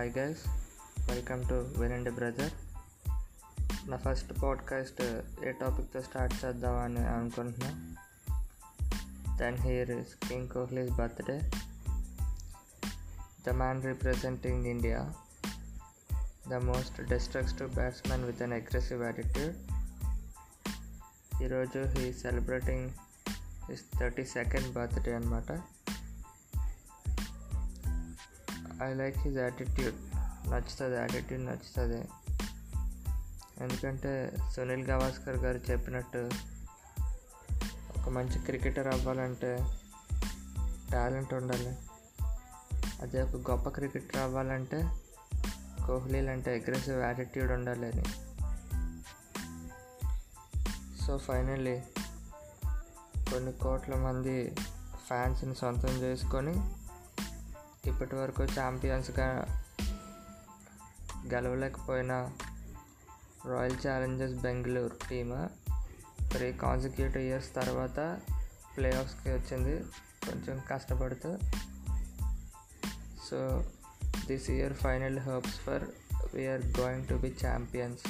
Hi guys welcome to వినండి brother నా first podcast ఏ టాపిక్తో స్టార్ట్ చేద్దామని అనుకుంటున్నా then here is king Kohli's birthday the man representing India the most destructive batsmen with an aggressive attitude ఈరోజు he celebrating his thirty second birthday అనమాట I like his attitude నచ్చుతుంది attitude నచ్చుతుంది. ఎందుకంటే సునీల్ గవాస్కర్ గారు చెప్పినట్టు ఒక మంచి క్రికెటర్ అవ్వాలంటే టాలెంట్ ఉండాలి. అదే ఒక గొప్ప క్రికెటర్ అవ్వాలంటే కోహ్లీ లాంటి అగ్రెసివ్ యాటిట్యూడ్ ఉండాలి అని. సో ఫైనల్లీ కొన్ని కోట్ల మంది ఫ్యాన్స్ని సొంతం చేసుకొని ఇప్పటి వరకు ఛాంపియన్స్గా గెలవలేకపోయిన royal challengers Bengaluru team three consecutive years తర్వాత ప్లే ఆఫ్స్కి వచ్చింది. కొంచెం కష్టపడుతూ. So this year final hopes for we are going to be champions